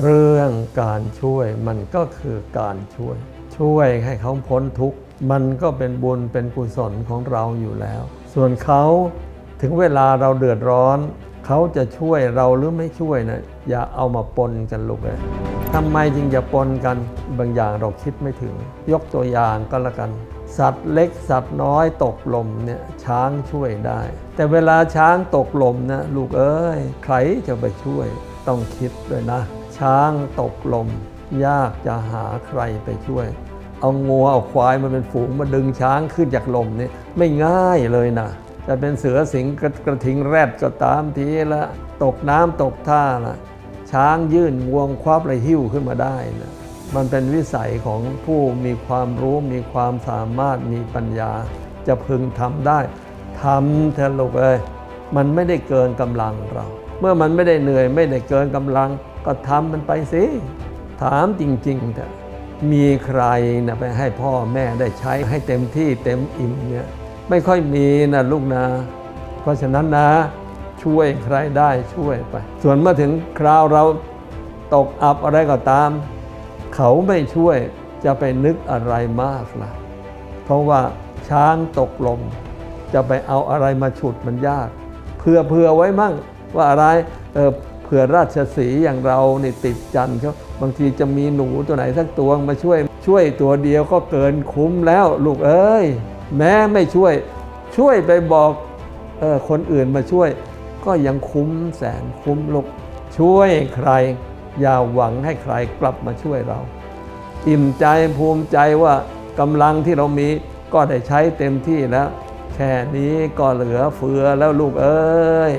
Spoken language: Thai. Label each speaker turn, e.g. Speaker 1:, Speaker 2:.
Speaker 1: เรื่องการช่วยมันก็คือการช่วย ช่วยให้เขาพ้นทุกข์มันก็เป็นบุญเป็นกุศลของเราอยู่แล้ว ส่วนเขาถึงเวลาเราเดือดร้อน เขาจะช่วยเราหรือไม่ช่วยนะอย่าเอามาปนกันลูกเลยทำไมจึงจะปนกันบางอย่างเราคิดไม่ถึง ยกตัวอย่างก็แล้วกัน สัตว์เล็กสัตว์น้อยตกลมเนี่ยช้างช่วยได้ แต่เวลาช้างตกลมนะลูกเอ้ยใครจะไปช่วย ต้องคิดด้วยนะ ช้างตกลม ยากจะหาใครไปช่วย เอางัวเอาควายมาเป็นฝูงมาดึงช้างขึ้นจากลมนี่ไม่ง่ายเลยนะจะเป็นเสือสิงกระกระทิงแรดก็ตามทีละตกน้ำตกท่าละช้างยื่นงวงควับอะไรหิ้วขึ้นมาได้นะมันเป็นวิสัยของผู้มีความรู้มีความสามารถมีปัญญา จะพึงทำได้ทำเถอะลูกเอ้ยมันไม่ได้เกินกำลังเรา เมื่อมันไม่ได้เหนื่อยไม่ได้เกินกำลัง ก็ทำมันไปสิ ถามจริงๆเถอะมีใครนะไปให้พ่อแม่ได้ใช้ให้เต็มที่เต็มอิ่มเนี่ยไม่ค่อยมีนะลูกนะ เพราะฉะนั้นนะ ช่วยใครได้ช่วยไป ส่วนเมื่อถึงคราวเราตกอับอะไรก็ตาม เขาไม่ช่วยจะไปนึกอะไรมากล่ะ เพราะว่าช้างตกลม จะไปเอาอะไรมาฉุดมันยาก เพื่อเพื่อไว้มั่ง ว่าอะไรเเผื่อราชสีห์อย่างเราเนี่ติดจันทร์เขาบางทีจะมีหนูตัวไหนสักตัวมาช่วย ช่วยตัวเดียวก็เกินคุ้มแล้ว ลูกเอ้ย แม้ไม่ช่วย ช่วยไปบอกออคนอื่นมาช่วย ก็ยังคุ้มแสนคุ้มลูกช่วยใคร อย่าหวังให้ใครกลับมาช่วยเรา อิ่มใจภูมิใจว่ากำลังที่เรามีก็ได้ใช้เต็มที่แล้ว แค่นี้ก็เหลือเฟือแล้วลูกเอ้ย